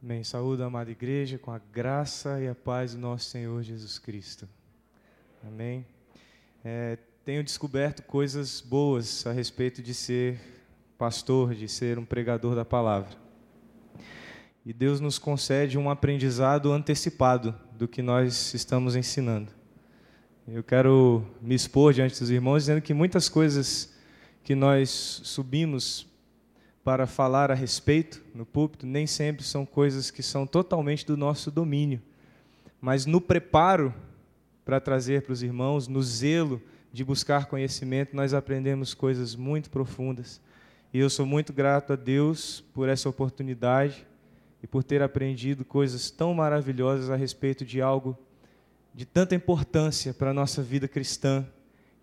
Amém. Saúde, amada igreja, com a graça e a paz do nosso Senhor Jesus Cristo. Amém. É, tenho descoberto coisas boas a respeito de ser pastor, de ser um pregador da palavra. E Deus nos concede um aprendizado antecipado do que nós estamos ensinando. Eu quero me expor diante dos irmãos dizendo que muitas coisas que nós subimos para falar a respeito no púlpito nem sempre são coisas que são totalmente do nosso domínio, mas no preparo para trazer para os irmãos, no zelo de buscar conhecimento, nós aprendemos coisas muito profundas. E eu sou muito grato a Deus por essa oportunidade e por ter aprendido coisas tão maravilhosas a respeito de algo de tanta importância para a nossa vida cristã,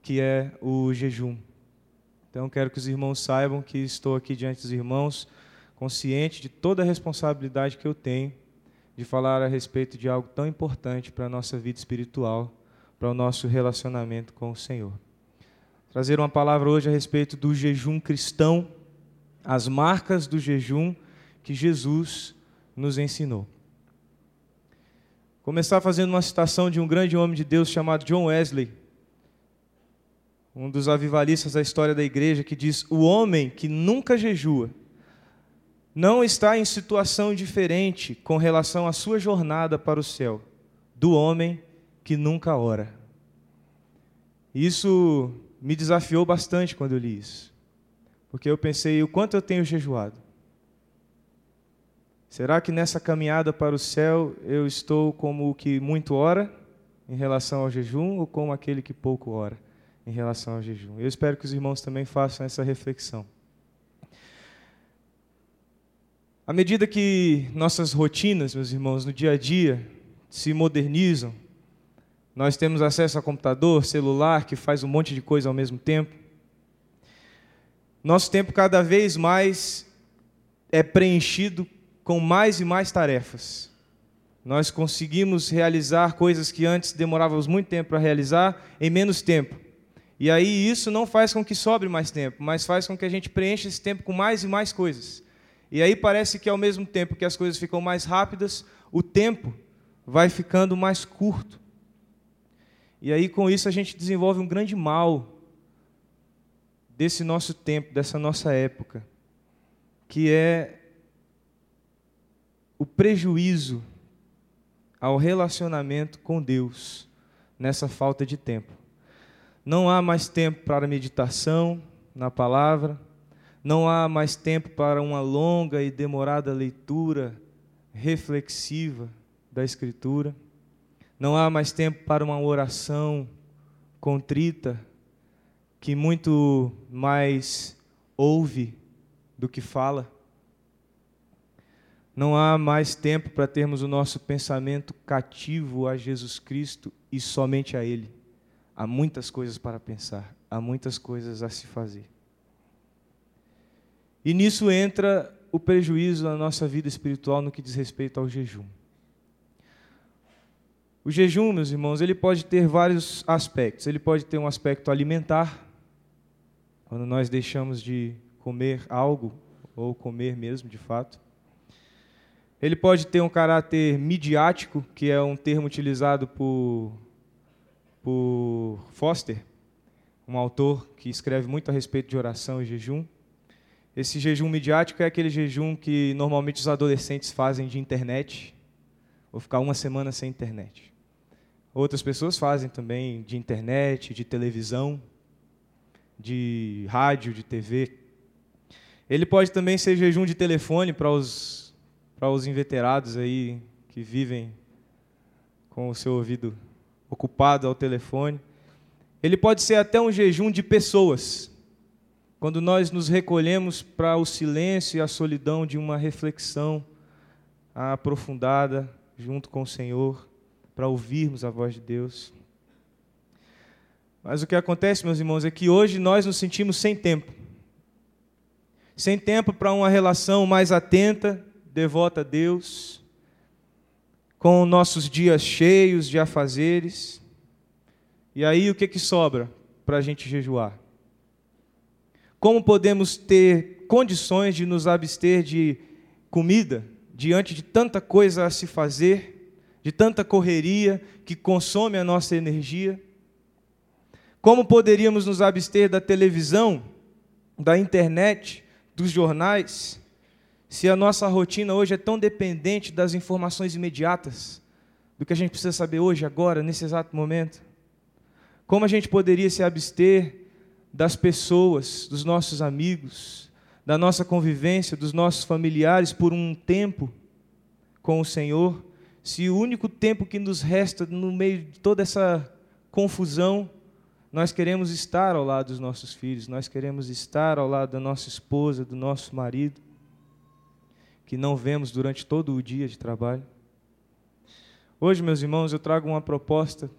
que é o jejum. Então, quero que os irmãos saibam que estou aqui diante dos irmãos, consciente de toda a responsabilidade que eu tenho de falar a respeito de algo tão importante para a nossa vida espiritual, para o nosso relacionamento com o Senhor. Trazer uma palavra hoje a respeito do jejum cristão, as marcas do jejum que Jesus nos ensinou. Começar fazendo uma citação de um grande homem de Deus chamado John Wesley, um dos avivalistas da história da igreja, que diz: O homem que nunca jejua não está em situação diferente com relação à sua jornada para o céu do homem que nunca ora. Isso me desafiou bastante quando eu li isso, porque eu pensei: o quanto eu tenho jejuado? Será que nessa caminhada para o céu eu estou como o que muito ora em relação ao jejum ou como aquele que pouco ora em relação ao jejum? Eu espero que os irmãos também façam essa reflexão. À medida que nossas rotinas, meus irmãos, no dia a dia se modernizam, nós temos acesso a computador, celular, que faz um monte de coisa ao mesmo tempo. Nosso tempo cada vez mais é preenchido com mais e mais tarefas. Nós conseguimos realizar coisas que antes demorávamos muito tempo para realizar em menos tempo. E aí isso não faz com que sobre mais tempo, mas faz com que a gente preencha esse tempo com mais e mais coisas. E aí parece que ao mesmo tempo que as coisas ficam mais rápidas, o tempo vai ficando mais curto. E aí com isso a gente desenvolve um grande mal desse nosso tempo, dessa nossa época, que é o prejuízo ao relacionamento com Deus nessa falta de tempo. Não há mais tempo para meditação na palavra, não há mais tempo para uma longa e demorada leitura reflexiva da Escritura, não há mais tempo para uma oração contrita que muito mais ouve do que fala. Não há mais tempo para termos o nosso pensamento cativo a Jesus Cristo e somente a Ele. Há muitas coisas para pensar, há muitas coisas a se fazer. E nisso entra o prejuízo na nossa vida espiritual no que diz respeito ao jejum. O jejum, meus irmãos, ele pode ter vários aspectos. Ele pode ter um aspecto alimentar, quando nós deixamos de comer algo, ou comer mesmo, de fato. Ele pode ter um caráter midiático, que é um termo utilizado por, por Foster, um autor que escreve muito a respeito de oração e jejum. Esse jejum midiático é aquele jejum que normalmente os adolescentes fazem de internet, ou ficar uma semana sem internet. Outras pessoas fazem também de internet, de televisão, de rádio, de TV. Ele pode também ser jejum de telefone para os para os inveterados aí que vivem com o seu ouvido ocupado ao telefone. Ele pode ser até um jejum de pessoas, quando nós nos recolhemos para o silêncio e a solidão de uma reflexão aprofundada junto com o Senhor, para ouvirmos a voz de Deus. Mas o que acontece, meus irmãos, é que hoje nós nos sentimos sem tempo. Sem tempo para uma relação mais atenta devota a Deus, com nossos dias cheios de afazeres. E aí o que, que sobra para a gente jejuar? Como podemos ter condições de nos abster de comida, diante de tanta coisa a se fazer, de tanta correria que consome a nossa energia? Como poderíamos nos abster da televisão, da internet, dos jornais, se a nossa rotina hoje é tão dependente das informações imediatas, do que a gente precisa saber hoje, agora, nesse exato momento? Como a gente poderia se abster das pessoas, dos nossos amigos, da nossa convivência, dos nossos familiares por um tempo com o Senhor, se o único tempo que nos resta no meio de toda essa confusão, nós queremos estar ao lado dos nossos filhos, nós queremos estar ao lado da nossa esposa, do nosso marido, que não vemos durante todo o dia de trabalho. Hoje, meus irmãos, eu trago uma proposta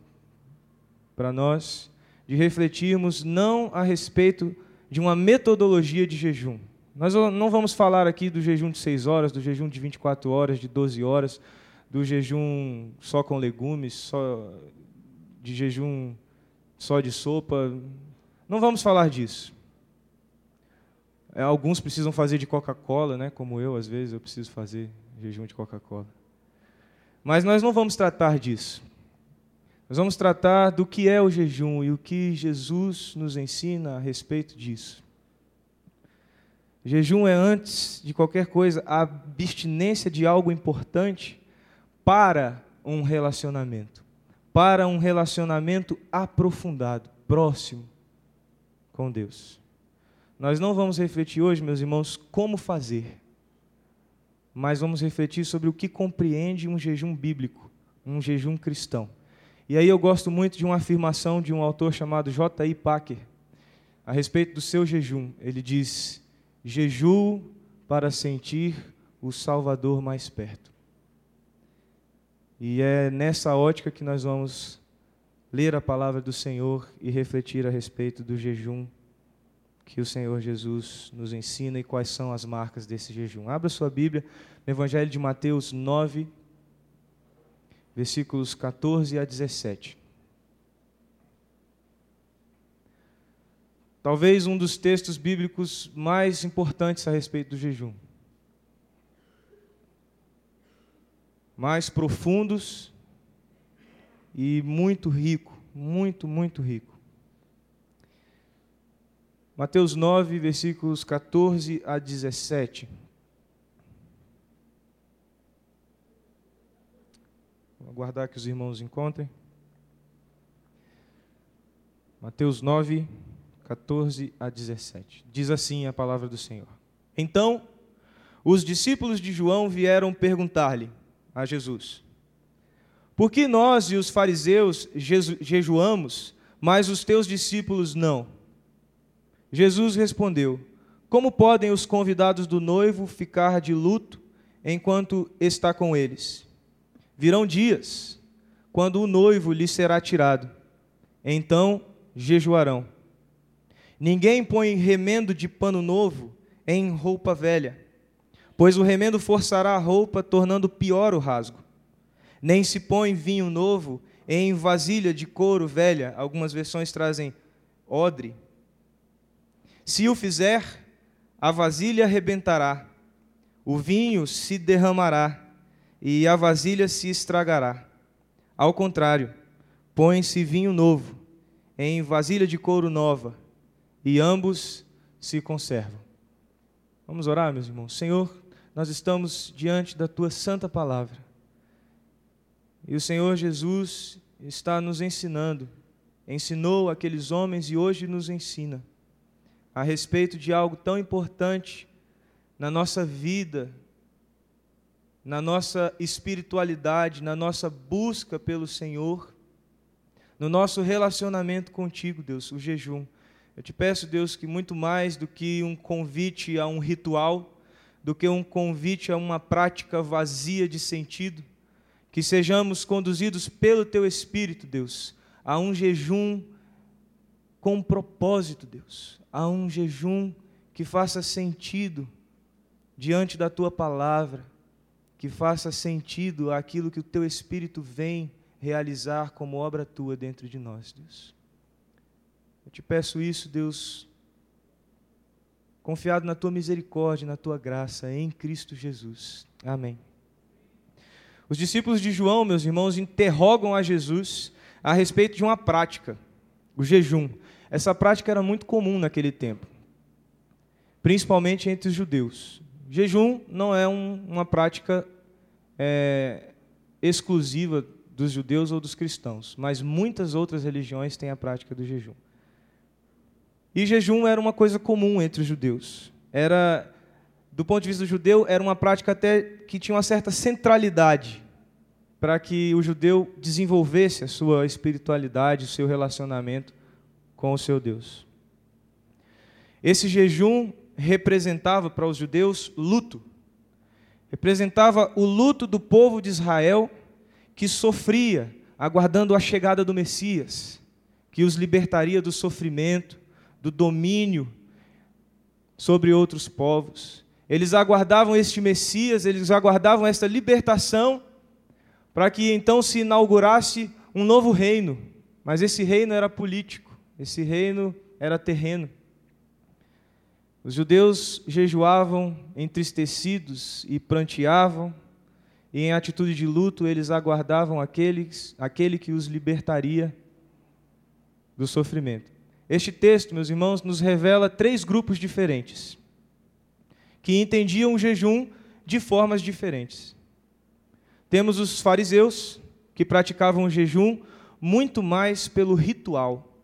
para nós de refletirmos não a respeito de uma metodologia de jejum. Nós não vamos falar aqui do jejum de 6 horas, do jejum de 24 horas, de 12 horas, do jejum só com legumes, só de jejum só de sopa. Não vamos falar disso. É, alguns precisam fazer de Coca-Cola, né? como eu, às vezes, eu preciso fazer jejum de Coca-Cola. Mas nós não vamos tratar disso. Nós vamos tratar do que é o jejum e o que Jesus nos ensina a respeito disso. Jejum é, antes de qualquer coisa, a abstinência de algo importante para um relacionamento. Para um relacionamento aprofundado, próximo com Deus. Nós não vamos refletir hoje, meus irmãos, como fazer, mas vamos refletir sobre o que compreende um jejum bíblico, um jejum cristão. E aí eu gosto muito de uma afirmação de um autor chamado J.I. Packer, a respeito do seu jejum. Ele diz: Jejuo para sentir o Salvador mais perto. E é nessa ótica que nós vamos ler a palavra do Senhor e refletir a respeito do jejum que o Senhor Jesus nos ensina e quais são as marcas desse jejum. Abra sua Bíblia no Evangelho de Mateus 9, versículos 14 a 17. Talvez um dos textos bíblicos mais importantes a respeito do jejum. Mais profundos e muito rico, muito, muito rico. Mateus 9, versículos 14 a 17. Vou aguardar que os irmãos encontrem. Mateus 9, 14 a 17. Diz assim a palavra do Senhor. Então, os discípulos de João vieram perguntar-lhe a Jesus: Por que nós e os fariseus jejuamos, mas os teus discípulos não? Jesus respondeu: Como podem os convidados do noivo ficar de luto enquanto está com eles? Virão dias quando o noivo lhe será tirado, então jejuarão. Ninguém põe remendo de pano novo em roupa velha, pois o remendo forçará a roupa, tornando pior o rasgo. Nem se põe vinho novo em vasilha de couro velha, algumas versões trazem odre. Se o fizer, a vasilha arrebentará, o vinho se derramará e a vasilha se estragará. Ao contrário, põe-se vinho novo em vasilha de couro nova, e ambos se conservam. Vamos orar, meus irmãos. Senhor, nós estamos diante da tua santa palavra. E o Senhor Jesus está nos ensinando, ensinou aqueles homens e hoje nos ensina a respeito de algo tão importante na nossa vida, na nossa espiritualidade, na nossa busca pelo Senhor, no nosso relacionamento contigo, Deus, o jejum. Eu te peço, Deus, que muito mais do que um convite a um ritual, do que um convite a uma prática vazia de sentido, que sejamos conduzidos pelo Teu Espírito, Deus, a um jejum com propósito, Deus, a um jejum que faça sentido diante da Tua palavra que faça sentido aquilo que o teu Espírito vem realizar como obra tua dentro de nós, Deus. Eu te peço isso, Deus, confiado na tua misericórdia, na tua graça, em Cristo Jesus. Amém. Os discípulos de João, meus irmãos, interrogam a Jesus a respeito de uma prática, o jejum. Essa prática era muito comum naquele tempo, principalmente entre os judeus. Jejum não é um, uma prática é, exclusiva dos judeus ou dos cristãos, mas muitas outras religiões têm a prática do jejum. E jejum era uma coisa comum entre os judeus. Era, do ponto de vista do judeu, era uma prática até que tinha uma certa centralidade para que o judeu desenvolvesse a sua espiritualidade, o seu relacionamento com o seu Deus. Esse jejum representava para os judeus luto. Representava o luto do povo de Israel que sofria aguardando a chegada do Messias, que os libertaria do sofrimento, do domínio sobre outros povos. Eles aguardavam este Messias, eles aguardavam esta libertação para que então se inaugurasse um novo reino. Mas esse reino era político, esse reino era terreno. Os judeus jejuavam entristecidos e pranteavam, e em atitude de luto eles aguardavam aqueles, aquele que os libertaria do sofrimento. Este texto, meus irmãos, nos revela três grupos diferentes que entendiam o jejum de formas diferentes. Temos os fariseus, que praticavam o jejum muito mais pelo ritual,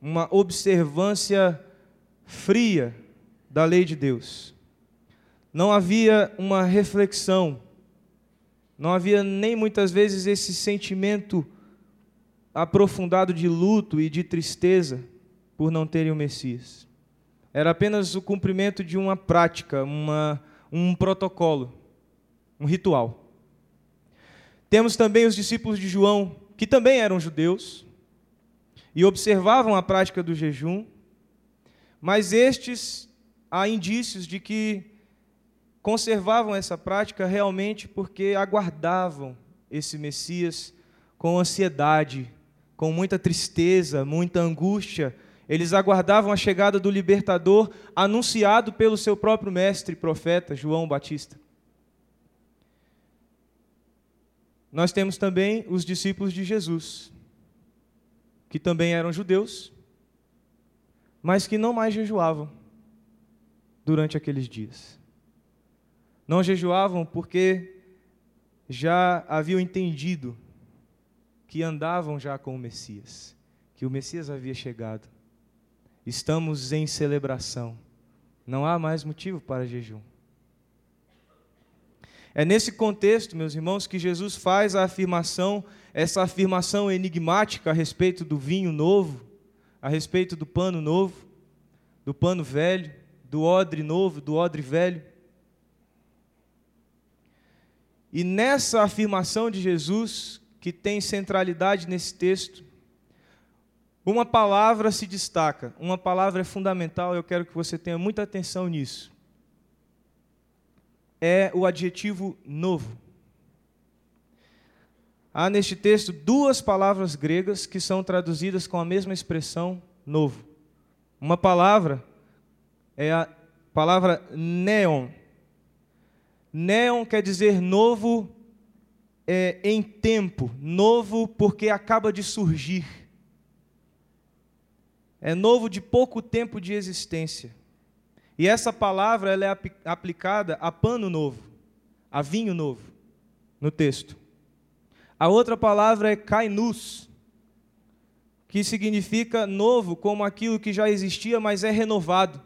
uma observância fria da lei de Deus não havia uma reflexão, não havia nem muitas vezes esse sentimento aprofundado de luto e de tristeza por não terem o Messias. Era apenas o cumprimento de uma prática, uma, um protocolo, um ritual. Temos também os discípulos de João, que também eram judeus e observavam a prática do jejum, mas estes há indícios de que conservavam essa prática realmente porque aguardavam esse Messias com ansiedade, com muita tristeza, muita angústia. Eles aguardavam a chegada do libertador anunciado pelo seu próprio mestre profeta, João Batista. Nós temos também os discípulos de Jesus, que também eram judeus, mas que não mais jejuavam durante aqueles dias. Não jejuavam porque já haviam entendido que andavam já com o Messias, que o Messias havia chegado. Estamos em celebração. Não há mais motivo para jejum. É nesse contexto, meus irmãos, que Jesus faz a afirmação, essa afirmação enigmática a respeito do vinho novo, a respeito do pano novo, do pano velho, do odre novo, do odre velho. E nessa afirmação de Jesus, que tem centralidade nesse texto, uma palavra se destaca, uma palavra é fundamental, eu quero que você tenha muita atenção nisso. É o adjetivo novo. Há neste texto duas palavras gregas que são traduzidas com a mesma expressão novo. Uma palavra é a palavra neon, Neon quer dizer novo é, em tempo, novo porque acaba de surgir. É novo de pouco tempo de existência. E essa palavra ela é aplicada a pano novo, a vinho novo, no texto. A outra palavra é kainus, que significa novo, como aquilo que já existia, mas é renovado,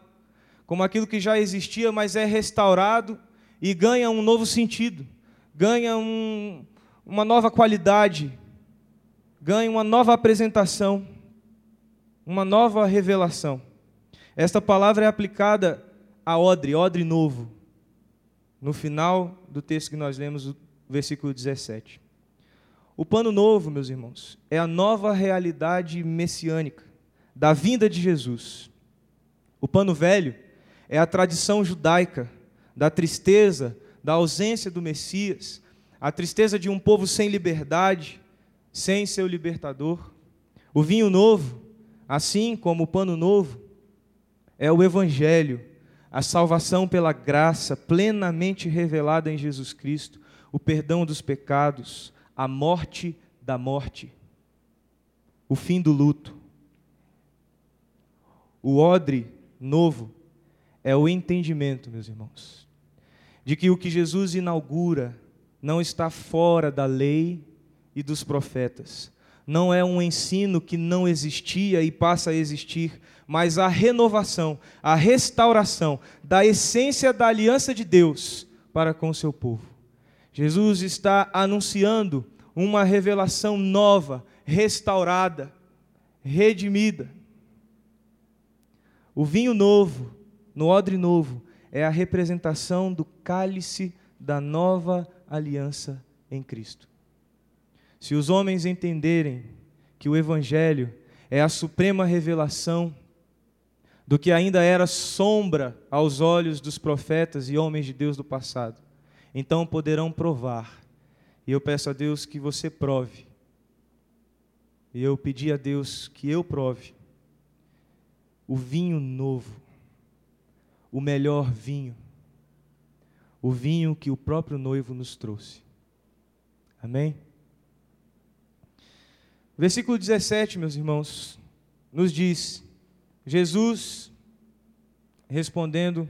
como aquilo que já existia, mas é restaurado e ganha um novo sentido, ganha um, uma nova qualidade, ganha uma nova apresentação, uma nova revelação. Esta palavra é aplicada a odre, odre novo, no final do texto que nós lemos, o versículo 17. O pano novo, meus irmãos, é a nova realidade messiânica da vinda de Jesus. O pano velho é a tradição judaica da tristeza, da ausência do Messias, a tristeza de um povo sem liberdade, sem seu libertador. O vinho novo, assim como o pano novo, é o Evangelho, a salvação pela graça plenamente revelada em Jesus Cristo, o perdão dos pecados, a morte da morte, o fim do luto. O odre novo é o entendimento, meus irmãos, de que o que Jesus inaugura não está fora da lei e dos profetas. Não é um ensino que não existia e passa a existir, mas a renovação, a restauração da essência da aliança de Deus para com o seu povo. Jesus está anunciando uma revelação nova, restaurada, redimida. O vinho novo, no odre novo, é a representação do cálice da nova aliança em Cristo. Se os homens entenderem que o Evangelho é a suprema revelação do que ainda era sombra aos olhos dos profetas e homens de Deus do passado, então poderão provar. E eu peço a Deus que você prove. E eu pedi a Deus que eu prove o vinho novo, o melhor vinho, o vinho que o próprio noivo nos trouxe. Amém? Versículo 17, meus irmãos, nos diz: Jesus respondendo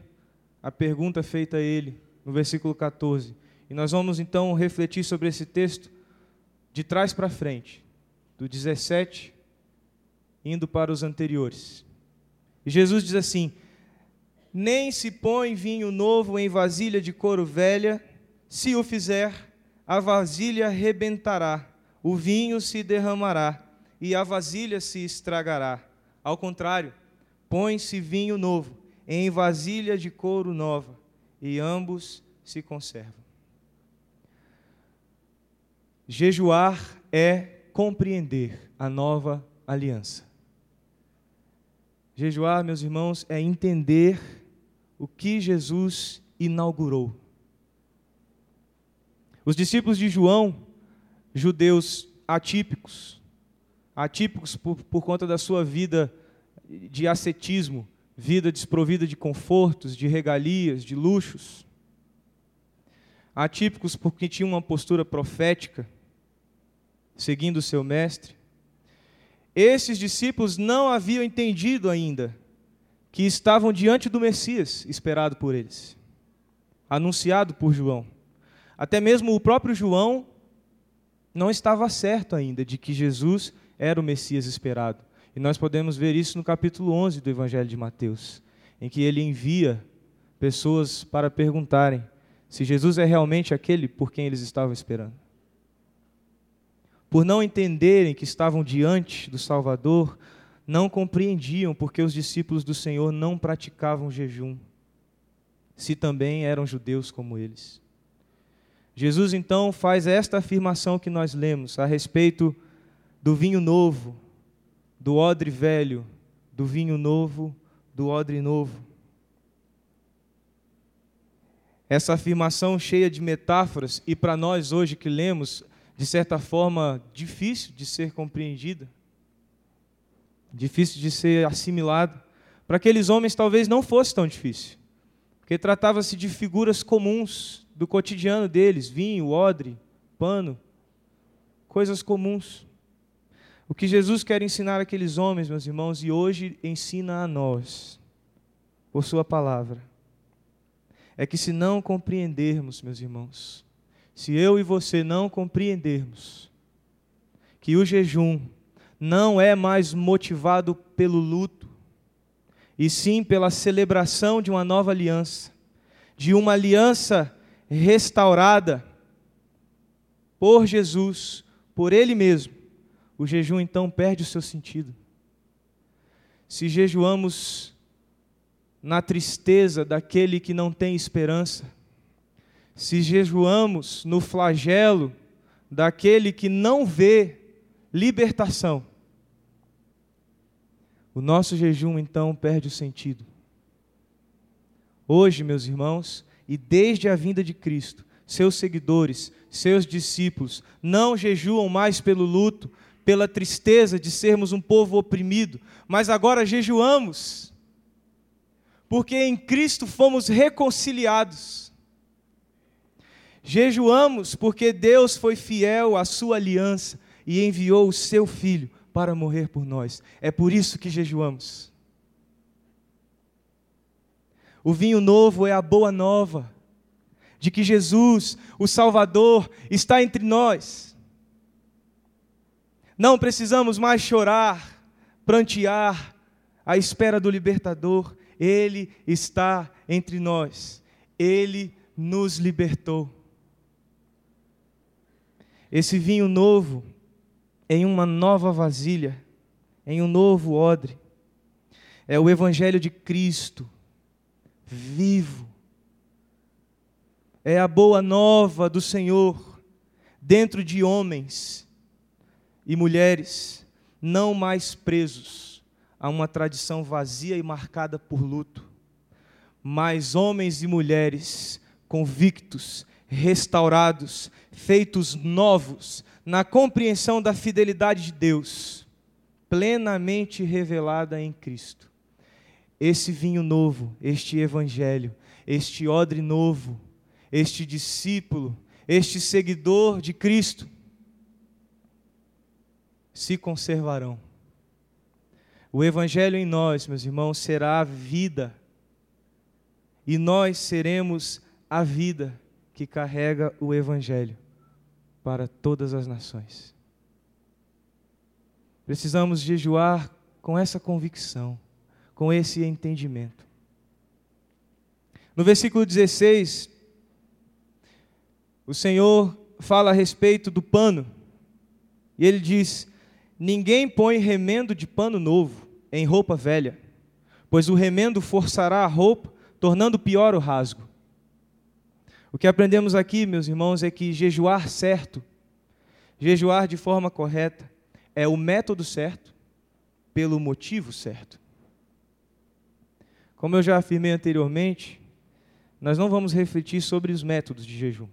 a pergunta feita a ele, no versículo 14. E nós vamos então refletir sobre esse texto de trás para frente, do 17 indo para os anteriores. E Jesus diz assim: Nem se põe vinho novo em vasilha de couro velha, se o fizer, a vasilha rebentará, o vinho se derramará e a vasilha se estragará. Ao contrário, põe-se vinho novo em vasilha de couro nova, e ambos se conservam. Jejuar é compreender a nova aliança. Jejuar, meus irmãos, é entender o que Jesus inaugurou. Os discípulos de João, judeus atípicos, atípicos por, por conta da sua vida de ascetismo, vida desprovida de confortos, de regalias, de luxos. Atípicos porque tinham uma postura profética, seguindo o seu mestre. Esses discípulos não haviam entendido ainda que estavam diante do Messias esperado por eles, anunciado por João. Até mesmo o próprio João não estava certo ainda de que Jesus era o Messias esperado. E nós podemos ver isso no capítulo 11 do Evangelho de Mateus, em que ele envia pessoas para perguntarem se Jesus é realmente aquele por quem eles estavam esperando. Por não entenderem que estavam diante do Salvador, não compreendiam porque os discípulos do Senhor não praticavam jejum, se também eram judeus como eles. Jesus então faz esta afirmação que nós lemos a respeito do vinho novo, do odre velho, do vinho novo, do odre novo. Essa afirmação cheia de metáforas e para nós hoje que lemos, de certa forma, difícil de ser compreendida, difícil de ser assimilado. Para aqueles homens talvez não fosse tão difícil, porque tratava-se de figuras comuns do cotidiano deles: vinho, odre, pano, coisas comuns. O que Jesus quer ensinar aqueles homens, meus irmãos, e hoje ensina a nós, por Sua palavra, é que se não compreendermos, meus irmãos, se eu e você não compreendermos que o jejum não é mais motivado pelo luto, e sim pela celebração de uma nova aliança, de uma aliança restaurada por Jesus, por Ele mesmo, o jejum então perde o seu sentido. Se jejuamos na tristeza daquele que não tem esperança, se jejuamos no flagelo daquele que não vê libertação, o nosso jejum então perde o sentido. Hoje, meus irmãos, e desde a vinda de Cristo, seus seguidores, seus discípulos, não jejuam mais pelo luto, pela tristeza de sermos um povo oprimido, mas agora jejuamos porque em Cristo fomos reconciliados. Jejuamos porque Deus foi fiel à sua aliança e enviou o seu filho para morrer por nós. É por isso que jejuamos. O vinho novo é a boa nova de que Jesus, o Salvador, está entre nós. Não precisamos mais chorar, prantear à espera do libertador. Ele está entre nós. Ele nos libertou. Esse vinho novo, em uma nova vasilha, em um novo odre, é o Evangelho de Cristo, vivo. É a boa nova do Senhor dentro de homens e mulheres não mais presos a uma tradição vazia e marcada por luto, mas homens e mulheres convictos restaurados, feitos novos, na compreensão da fidelidade de Deus, plenamente revelada em Cristo. Esse vinho novo, este evangelho, este odre novo, este discípulo, este seguidor de Cristo, se conservarão. O Evangelho em nós, meus irmãos, será a vida, e nós seremos a vida que carrega o Evangelho para todas as nações. Precisamos jejuar com essa convicção, com esse entendimento. No versículo 16, o Senhor fala a respeito do pano, e ele diz: Ninguém põe remendo de pano novo em roupa velha, pois o remendo forçará a roupa, tornando pior o rasgo. O que aprendemos aqui, meus irmãos, é que jejuar certo, jejuar de forma correta, é o método certo, pelo motivo certo. Como eu já afirmei anteriormente, nós não vamos refletir sobre os métodos de jejum.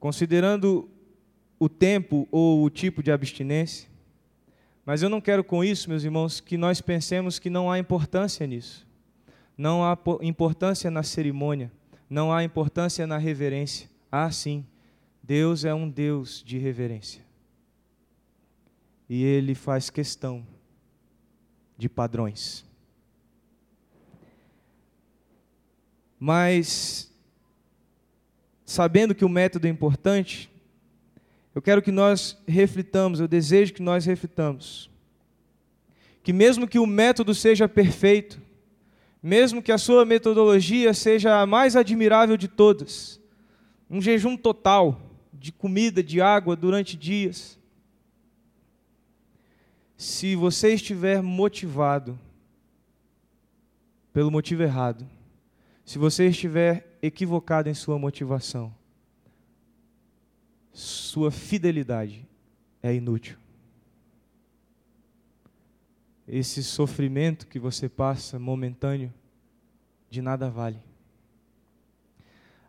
Considerando o tempo ou o tipo de abstinência, mas eu não quero com isso, meus irmãos, que nós pensemos que não há importância nisso não há importância na cerimônia, não há importância na reverência. Ah, sim, Deus é um Deus de reverência. E Ele faz questão de padrões. Mas, sabendo que o método é importante, eu quero que nós reflitamos, eu desejo que nós reflitamos, que mesmo que o método seja perfeito, mesmo que a sua metodologia seja a mais admirável de todas, um jejum total de comida, de água durante dias. Se você estiver motivado pelo motivo errado, se você estiver equivocado em sua motivação, sua fidelidade é inútil esse sofrimento que você passa momentâneo de nada vale.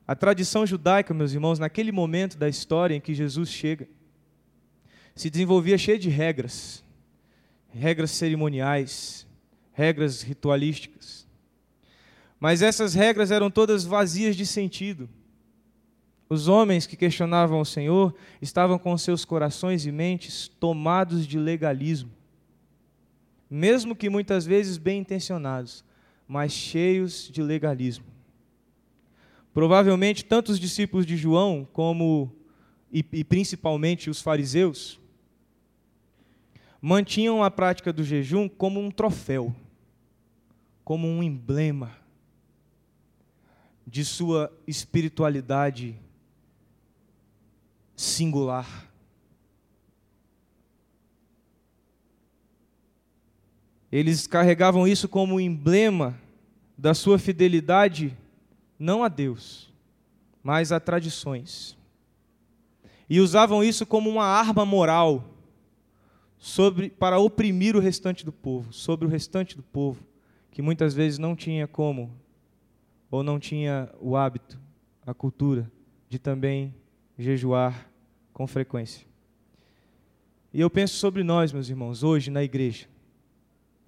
A tradição judaica, meus irmãos, naquele momento da história em que Jesus chega, se desenvolvia cheia de regras, regras cerimoniais, regras ritualísticas. Mas essas regras eram todas vazias de sentido. Os homens que questionavam o Senhor estavam com seus corações e mentes tomados de legalismo mesmo que muitas vezes bem intencionados, mas cheios de legalismo. Provavelmente, tanto os discípulos de João, como e, e principalmente os fariseus, mantinham a prática do jejum como um troféu, como um emblema de sua espiritualidade singular. Eles carregavam isso como emblema da sua fidelidade não a Deus, mas a tradições. E usavam isso como uma arma moral sobre para oprimir o restante do povo, sobre o restante do povo, que muitas vezes não tinha como ou não tinha o hábito, a cultura de também jejuar com frequência. E eu penso sobre nós, meus irmãos, hoje na igreja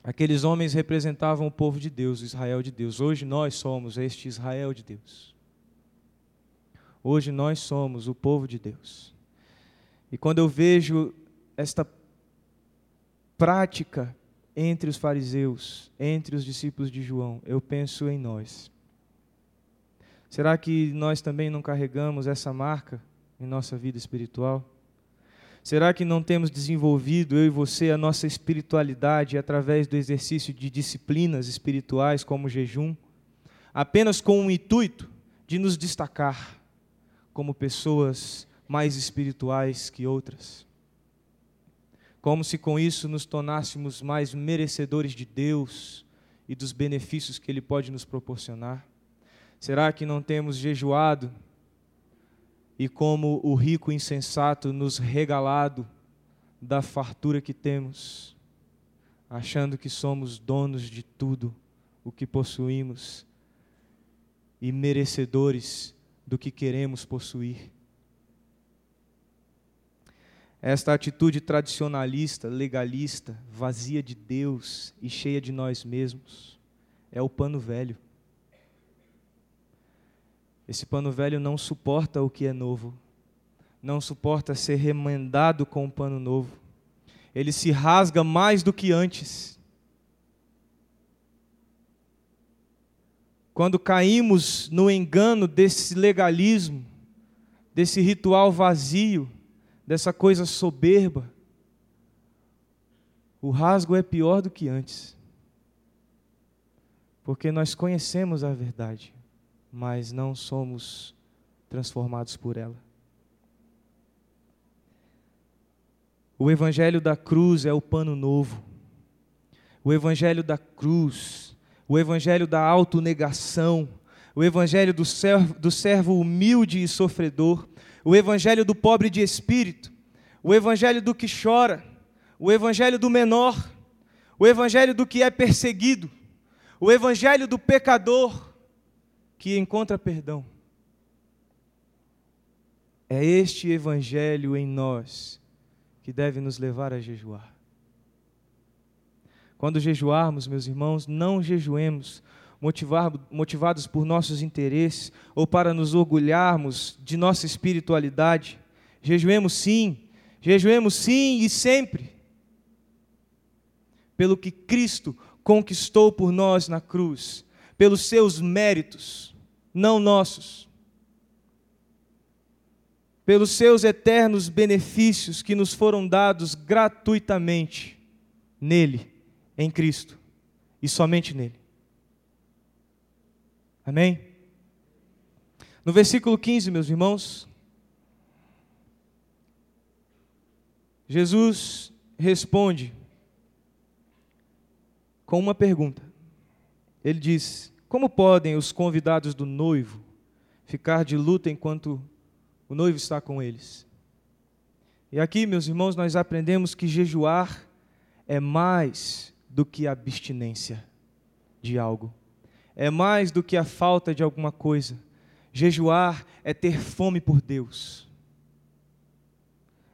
Aqueles homens representavam o povo de Deus, o Israel de Deus. Hoje nós somos este Israel de Deus. Hoje nós somos o povo de Deus. E quando eu vejo esta prática entre os fariseus, entre os discípulos de João, eu penso em nós. Será que nós também não carregamos essa marca em nossa vida espiritual? Será que não temos desenvolvido, eu e você, a nossa espiritualidade através do exercício de disciplinas espirituais como jejum, apenas com o intuito de nos destacar como pessoas mais espirituais que outras? Como se com isso nos tornássemos mais merecedores de Deus e dos benefícios que Ele pode nos proporcionar? Será que não temos jejuado e como o rico insensato nos regalado da fartura que temos, achando que somos donos de tudo o que possuímos e merecedores do que queremos possuir. Esta atitude tradicionalista, legalista, vazia de Deus e cheia de nós mesmos, é o pano velho. Esse pano velho não suporta o que é novo, não suporta ser remendado com um pano novo. Ele se rasga mais do que antes. Quando caímos no engano desse legalismo, desse ritual vazio, dessa coisa soberba, o rasgo é pior do que antes. Porque nós conhecemos a verdade mas não somos transformados por ela. O Evangelho da cruz é o pano novo. O Evangelho da cruz, o Evangelho da autonegação, o Evangelho do servo, do servo humilde e sofredor, o Evangelho do pobre de espírito, o Evangelho do que chora, o Evangelho do menor, o Evangelho do que é perseguido, o Evangelho do pecador, que encontra perdão. É este evangelho em nós que deve nos levar a jejuar. Quando jejuarmos, meus irmãos, não jejuemos motivados por nossos interesses ou para nos orgulharmos de nossa espiritualidade. Jejuemos sim, jejuemos sim e sempre, pelo que Cristo conquistou por nós na cruz, pelos seus méritos não nossos. Pelos seus eternos benefícios que nos foram dados gratuitamente nele, em Cristo, e somente nele. Amém? No versículo 15, meus irmãos, Jesus responde com uma pergunta. Ele diz: como podem os convidados do noivo ficar de luta enquanto o noivo está com eles? E aqui, meus irmãos, nós aprendemos que jejuar é mais do que abstinência de algo, é mais do que a falta de alguma coisa. Jejuar é ter fome por Deus,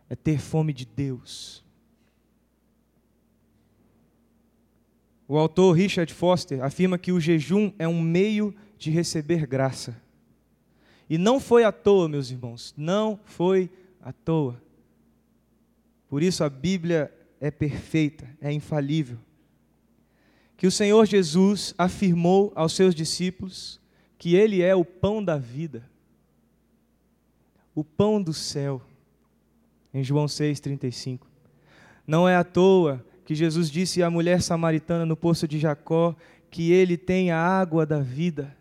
é ter fome de Deus. O autor Richard Foster afirma que o jejum é um meio de receber graça. E não foi à toa, meus irmãos, não foi à toa. Por isso a Bíblia é perfeita, é infalível. Que o Senhor Jesus afirmou aos seus discípulos que Ele é o pão da vida, o pão do céu, em João 6,35. Não é à toa que Jesus disse à mulher samaritana no poço de Jacó que ele tem a água da vida,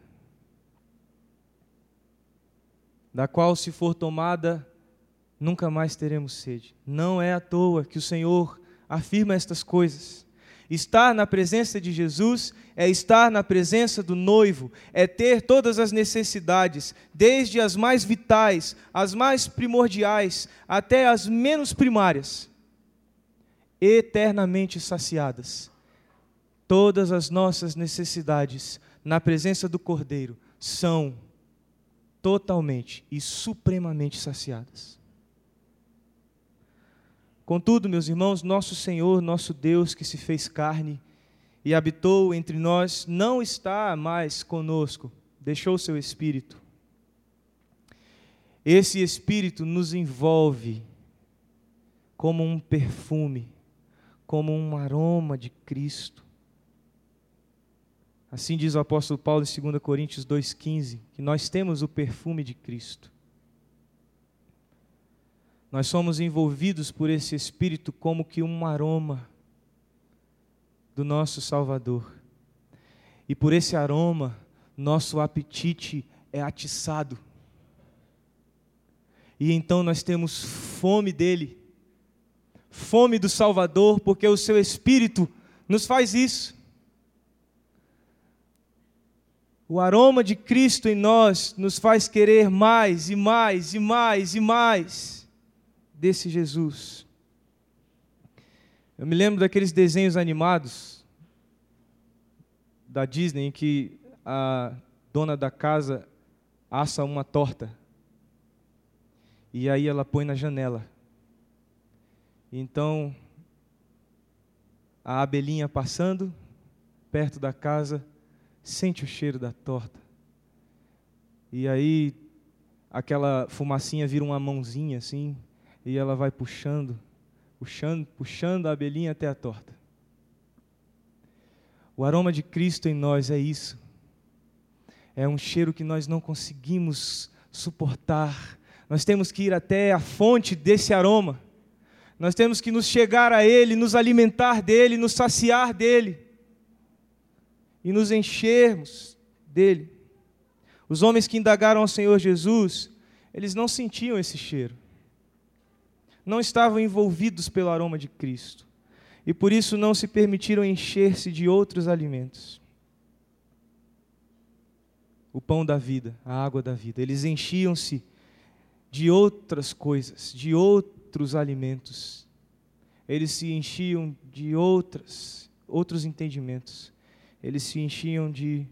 da qual, se for tomada, nunca mais teremos sede. Não é à toa que o Senhor afirma estas coisas. Estar na presença de Jesus é estar na presença do noivo, é ter todas as necessidades, desde as mais vitais, as mais primordiais, até as menos primárias eternamente saciadas. Todas as nossas necessidades na presença do Cordeiro são totalmente e supremamente saciadas. Contudo, meus irmãos, nosso Senhor, nosso Deus que se fez carne e habitou entre nós, não está mais conosco, deixou seu espírito. Esse espírito nos envolve como um perfume, como um aroma de Cristo. Assim diz o apóstolo Paulo em 2 Coríntios 2,15, que nós temos o perfume de Cristo. Nós somos envolvidos por esse Espírito como que um aroma do nosso Salvador. E por esse aroma, nosso apetite é atiçado. E então nós temos fome dele, fome do Salvador, porque o seu Espírito nos faz isso. O aroma de Cristo em nós nos faz querer mais e mais e mais e mais desse Jesus. Eu me lembro daqueles desenhos animados da Disney em que a dona da casa assa uma torta e aí ela põe na janela. Então, a abelhinha passando perto da casa sente o cheiro da torta. E aí aquela fumacinha vira uma mãozinha assim, e ela vai puxando, puxando, puxando a abelhinha até a torta. O aroma de Cristo em nós é isso. É um cheiro que nós não conseguimos suportar. Nós temos que ir até a fonte desse aroma. Nós temos que nos chegar a Ele, nos alimentar dele, nos saciar dele e nos enchermos dele. Os homens que indagaram ao Senhor Jesus, eles não sentiam esse cheiro. Não estavam envolvidos pelo aroma de Cristo. E por isso não se permitiram encher-se de outros alimentos. O pão da vida, a água da vida. Eles enchiam-se de outras coisas, de outros alimentos. Eles se enchiam de outras, outros entendimentos eles se enchiam de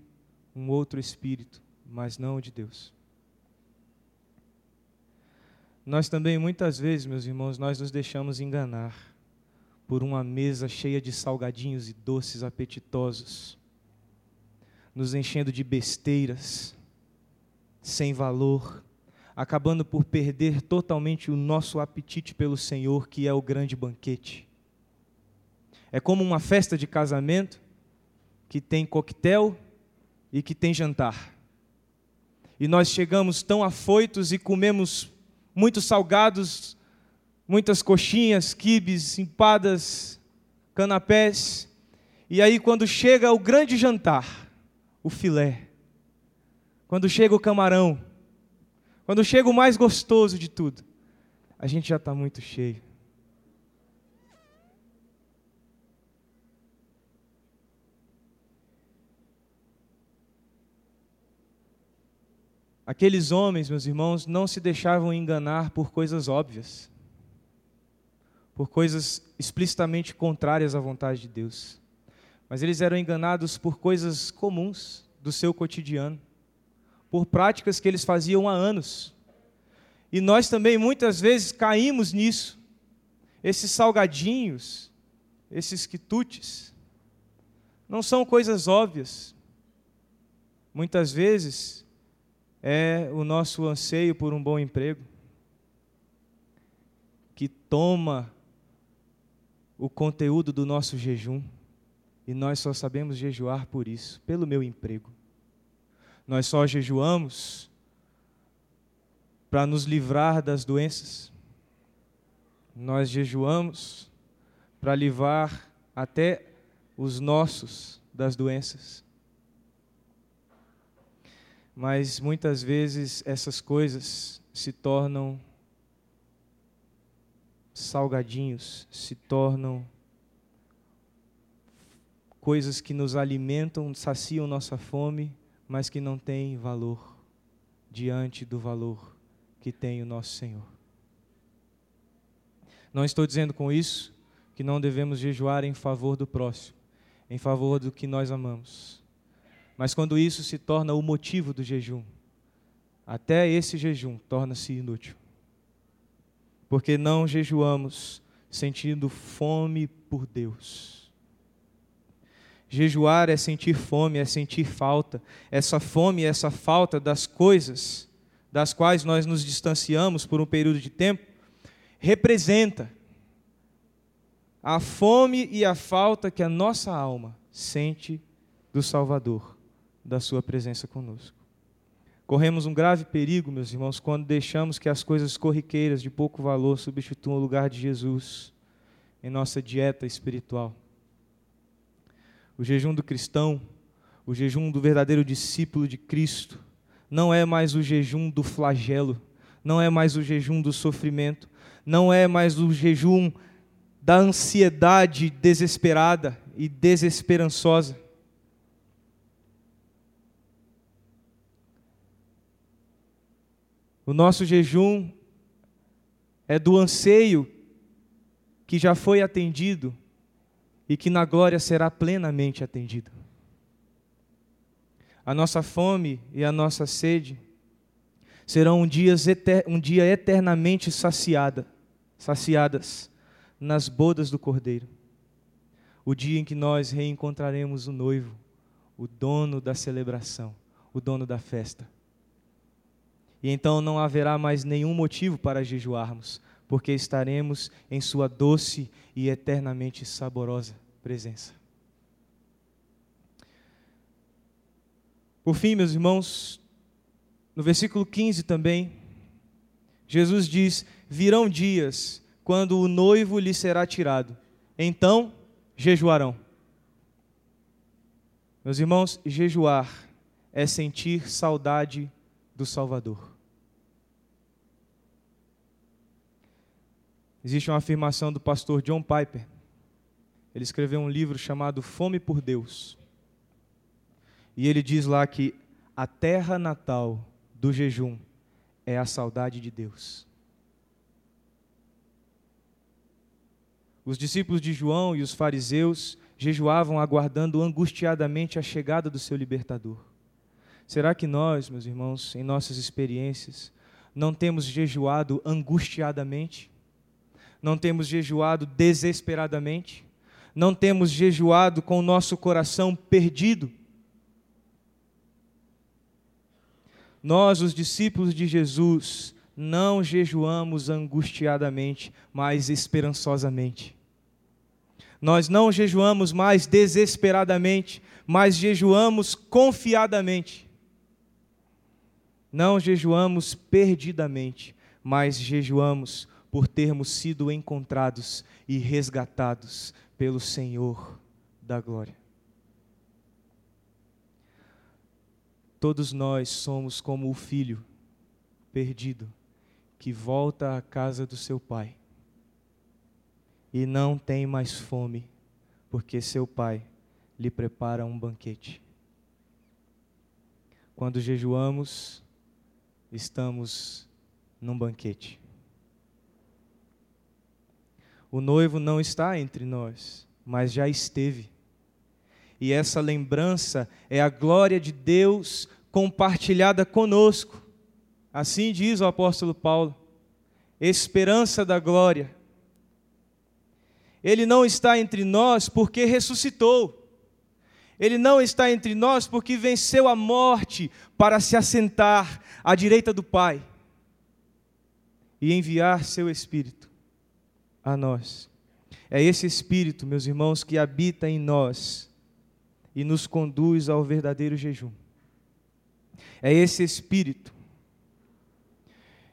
um outro espírito, mas não de Deus. Nós também, muitas vezes, meus irmãos, nós nos deixamos enganar por uma mesa cheia de salgadinhos e doces apetitosos, nos enchendo de besteiras, sem valor, acabando por perder totalmente o nosso apetite pelo Senhor, que é o grande banquete. É como uma festa de casamento que tem coquetel e que tem jantar. E nós chegamos tão afoitos e comemos muitos salgados, muitas coxinhas, quibes, empadas, canapés. E aí, quando chega o grande jantar, o filé, quando chega o camarão, quando chega o mais gostoso de tudo, a gente já está muito cheio. Aqueles homens, meus irmãos, não se deixavam enganar por coisas óbvias, por coisas explicitamente contrárias à vontade de Deus, mas eles eram enganados por coisas comuns do seu cotidiano, por práticas que eles faziam há anos. E nós também muitas vezes caímos nisso. Esses salgadinhos, esses quitutes, não são coisas óbvias. Muitas vezes é o nosso anseio por um bom emprego, que toma o conteúdo do nosso jejum, e nós só sabemos jejuar por isso, pelo meu emprego. Nós só jejuamos para nos livrar das doenças. Nós jejuamos para livrar até os nossos das doenças mas muitas vezes essas coisas se tornam salgadinhos, se tornam coisas que nos alimentam, saciam nossa fome, mas que não têm valor diante do valor que tem o nosso Senhor. Não estou dizendo com isso que não devemos jejuar em favor do próximo, em favor do que nós amamos. Mas quando isso se torna o motivo do jejum, até esse jejum torna-se inútil. Porque não jejuamos sentindo fome por Deus. Jejuar é sentir fome, é sentir falta. Essa fome, essa falta das coisas das quais nós nos distanciamos por um período de tempo, representa a fome e a falta que a nossa alma sente do Salvador, da Sua presença conosco. Corremos um grave perigo, meus irmãos, quando deixamos que as coisas corriqueiras de pouco valor substituam o lugar de Jesus em nossa dieta espiritual. O jejum do cristão, o jejum do verdadeiro discípulo de Cristo, não é mais o jejum do flagelo, não é mais o jejum do sofrimento, não é mais o jejum da ansiedade desesperada e desesperançosa. O nosso jejum é do anseio que já foi atendido e que na glória será plenamente atendido. A nossa fome e a nossa sede serão um, dias, um dia eternamente saciada, saciadas nas bodas do Cordeiro. O dia em que nós reencontraremos o noivo, o dono da celebração, o dono da festa. E então não haverá mais nenhum motivo para jejuarmos, porque estaremos em Sua doce e eternamente saborosa presença. Por fim, meus irmãos, no versículo 15 também, Jesus diz: Virão dias quando o noivo lhe será tirado, então jejuarão. Meus irmãos, jejuar é sentir saudade do Salvador. Existe uma afirmação do pastor John Piper. Ele escreveu um livro chamado Fome por Deus. E ele diz lá que a terra natal do jejum é a saudade de Deus. Os discípulos de João e os fariseus jejuavam aguardando angustiadamente a chegada do seu libertador. Será que nós, meus irmãos, em nossas experiências, não temos jejuado angustiadamente? Não temos jejuado desesperadamente? Não temos jejuado com o nosso coração perdido? Nós, os discípulos de Jesus, não jejuamos angustiadamente, mas esperançosamente. Nós não jejuamos mais desesperadamente, mas jejuamos confiadamente. Não jejuamos perdidamente, mas jejuamos por termos sido encontrados e resgatados pelo Senhor da glória. Todos nós somos como o filho perdido que volta à casa do seu pai e não tem mais fome, porque seu pai lhe prepara um banquete. Quando jejuamos, estamos num banquete. O noivo não está entre nós, mas já esteve e essa lembrança é a glória de Deus compartilhada conosco. Assim diz o apóstolo Paulo, esperança da glória. Ele não está entre nós porque ressuscitou. Ele não está entre nós porque venceu a morte para se assentar à direita do Pai e enviar seu Espírito a nós. É esse Espírito, meus irmãos, que habita em nós e nos conduz ao verdadeiro jejum. É esse espírito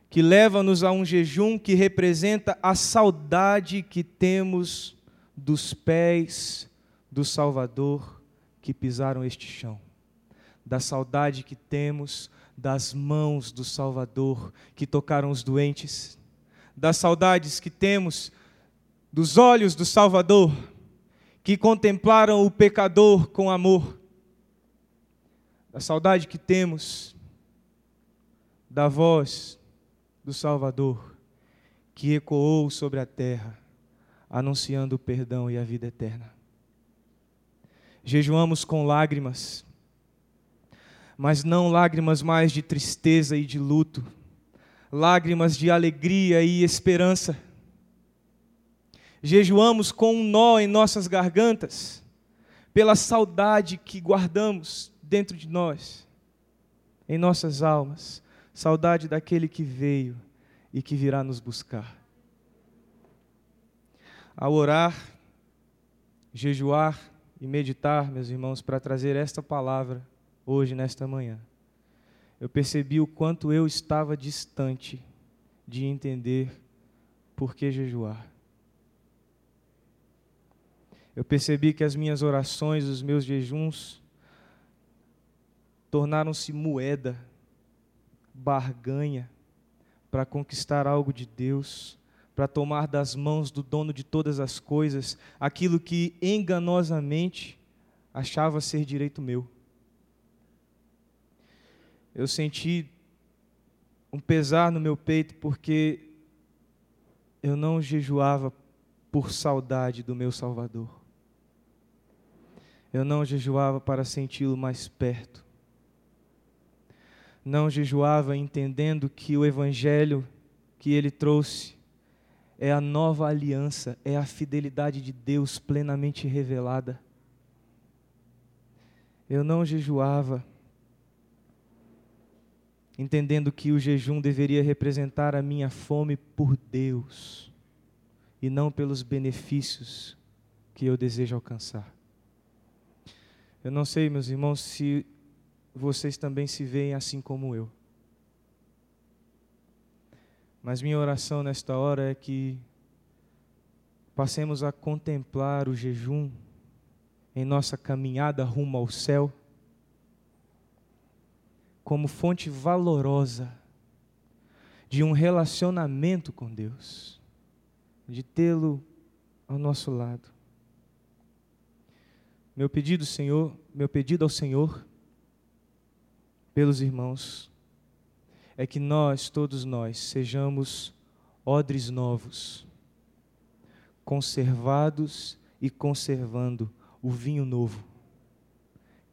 que leva-nos a um jejum que representa a saudade que temos dos pés do Salvador que pisaram este chão, da saudade que temos das mãos do Salvador que tocaram os doentes, das saudades que temos dos olhos do Salvador que contemplaram o pecador com amor, da saudade que temos da voz do Salvador que ecoou sobre a terra, anunciando o perdão e a vida eterna. Jejuamos com lágrimas, mas não lágrimas mais de tristeza e de luto, lágrimas de alegria e esperança jejuamos com um nó em nossas gargantas, pela saudade que guardamos dentro de nós, em nossas almas, saudade daquele que veio e que virá nos buscar. Ao orar, jejuar e meditar, meus irmãos, para trazer esta palavra hoje, nesta manhã, eu percebi o quanto eu estava distante de entender por que jejuar. Eu percebi que as minhas orações, os meus jejuns, tornaram-se moeda, barganha, para conquistar algo de Deus, para tomar das mãos do dono de todas as coisas aquilo que enganosamente achava ser direito meu. Eu senti um pesar no meu peito porque eu não jejuava por saudade do meu Salvador. Eu não jejuava para senti-lo mais perto. Não jejuava entendendo que o evangelho que ele trouxe é a nova aliança, é a fidelidade de Deus plenamente revelada. Eu não jejuava entendendo que o jejum deveria representar a minha fome por Deus e não pelos benefícios que eu desejo alcançar. Eu não sei, meus irmãos, se vocês também se veem assim como eu. Mas minha oração nesta hora é que passemos a contemplar o jejum em nossa caminhada rumo ao céu como fonte valorosa de um relacionamento com Deus, de tê-lo ao nosso lado. Meu pedido, Senhor, meu pedido ao Senhor pelos irmãos é que nós, todos nós, sejamos odres novos, conservados e conservando o vinho novo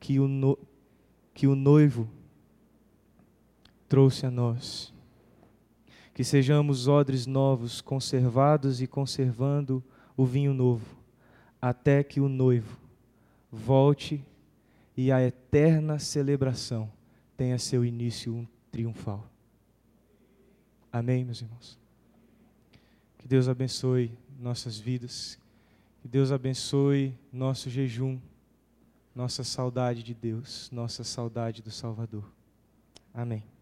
que o, no, que o noivo trouxe a nós. Que sejamos odres novos, conservados e conservando o vinho novo, até que o noivo volte e a eterna celebração tenha seu início triunfal. Amém, meus irmãos? Que Deus abençoe nossas vidas, que Deus abençoe nosso jejum, nossa saudade de Deus, nossa saudade do Salvador. Amém.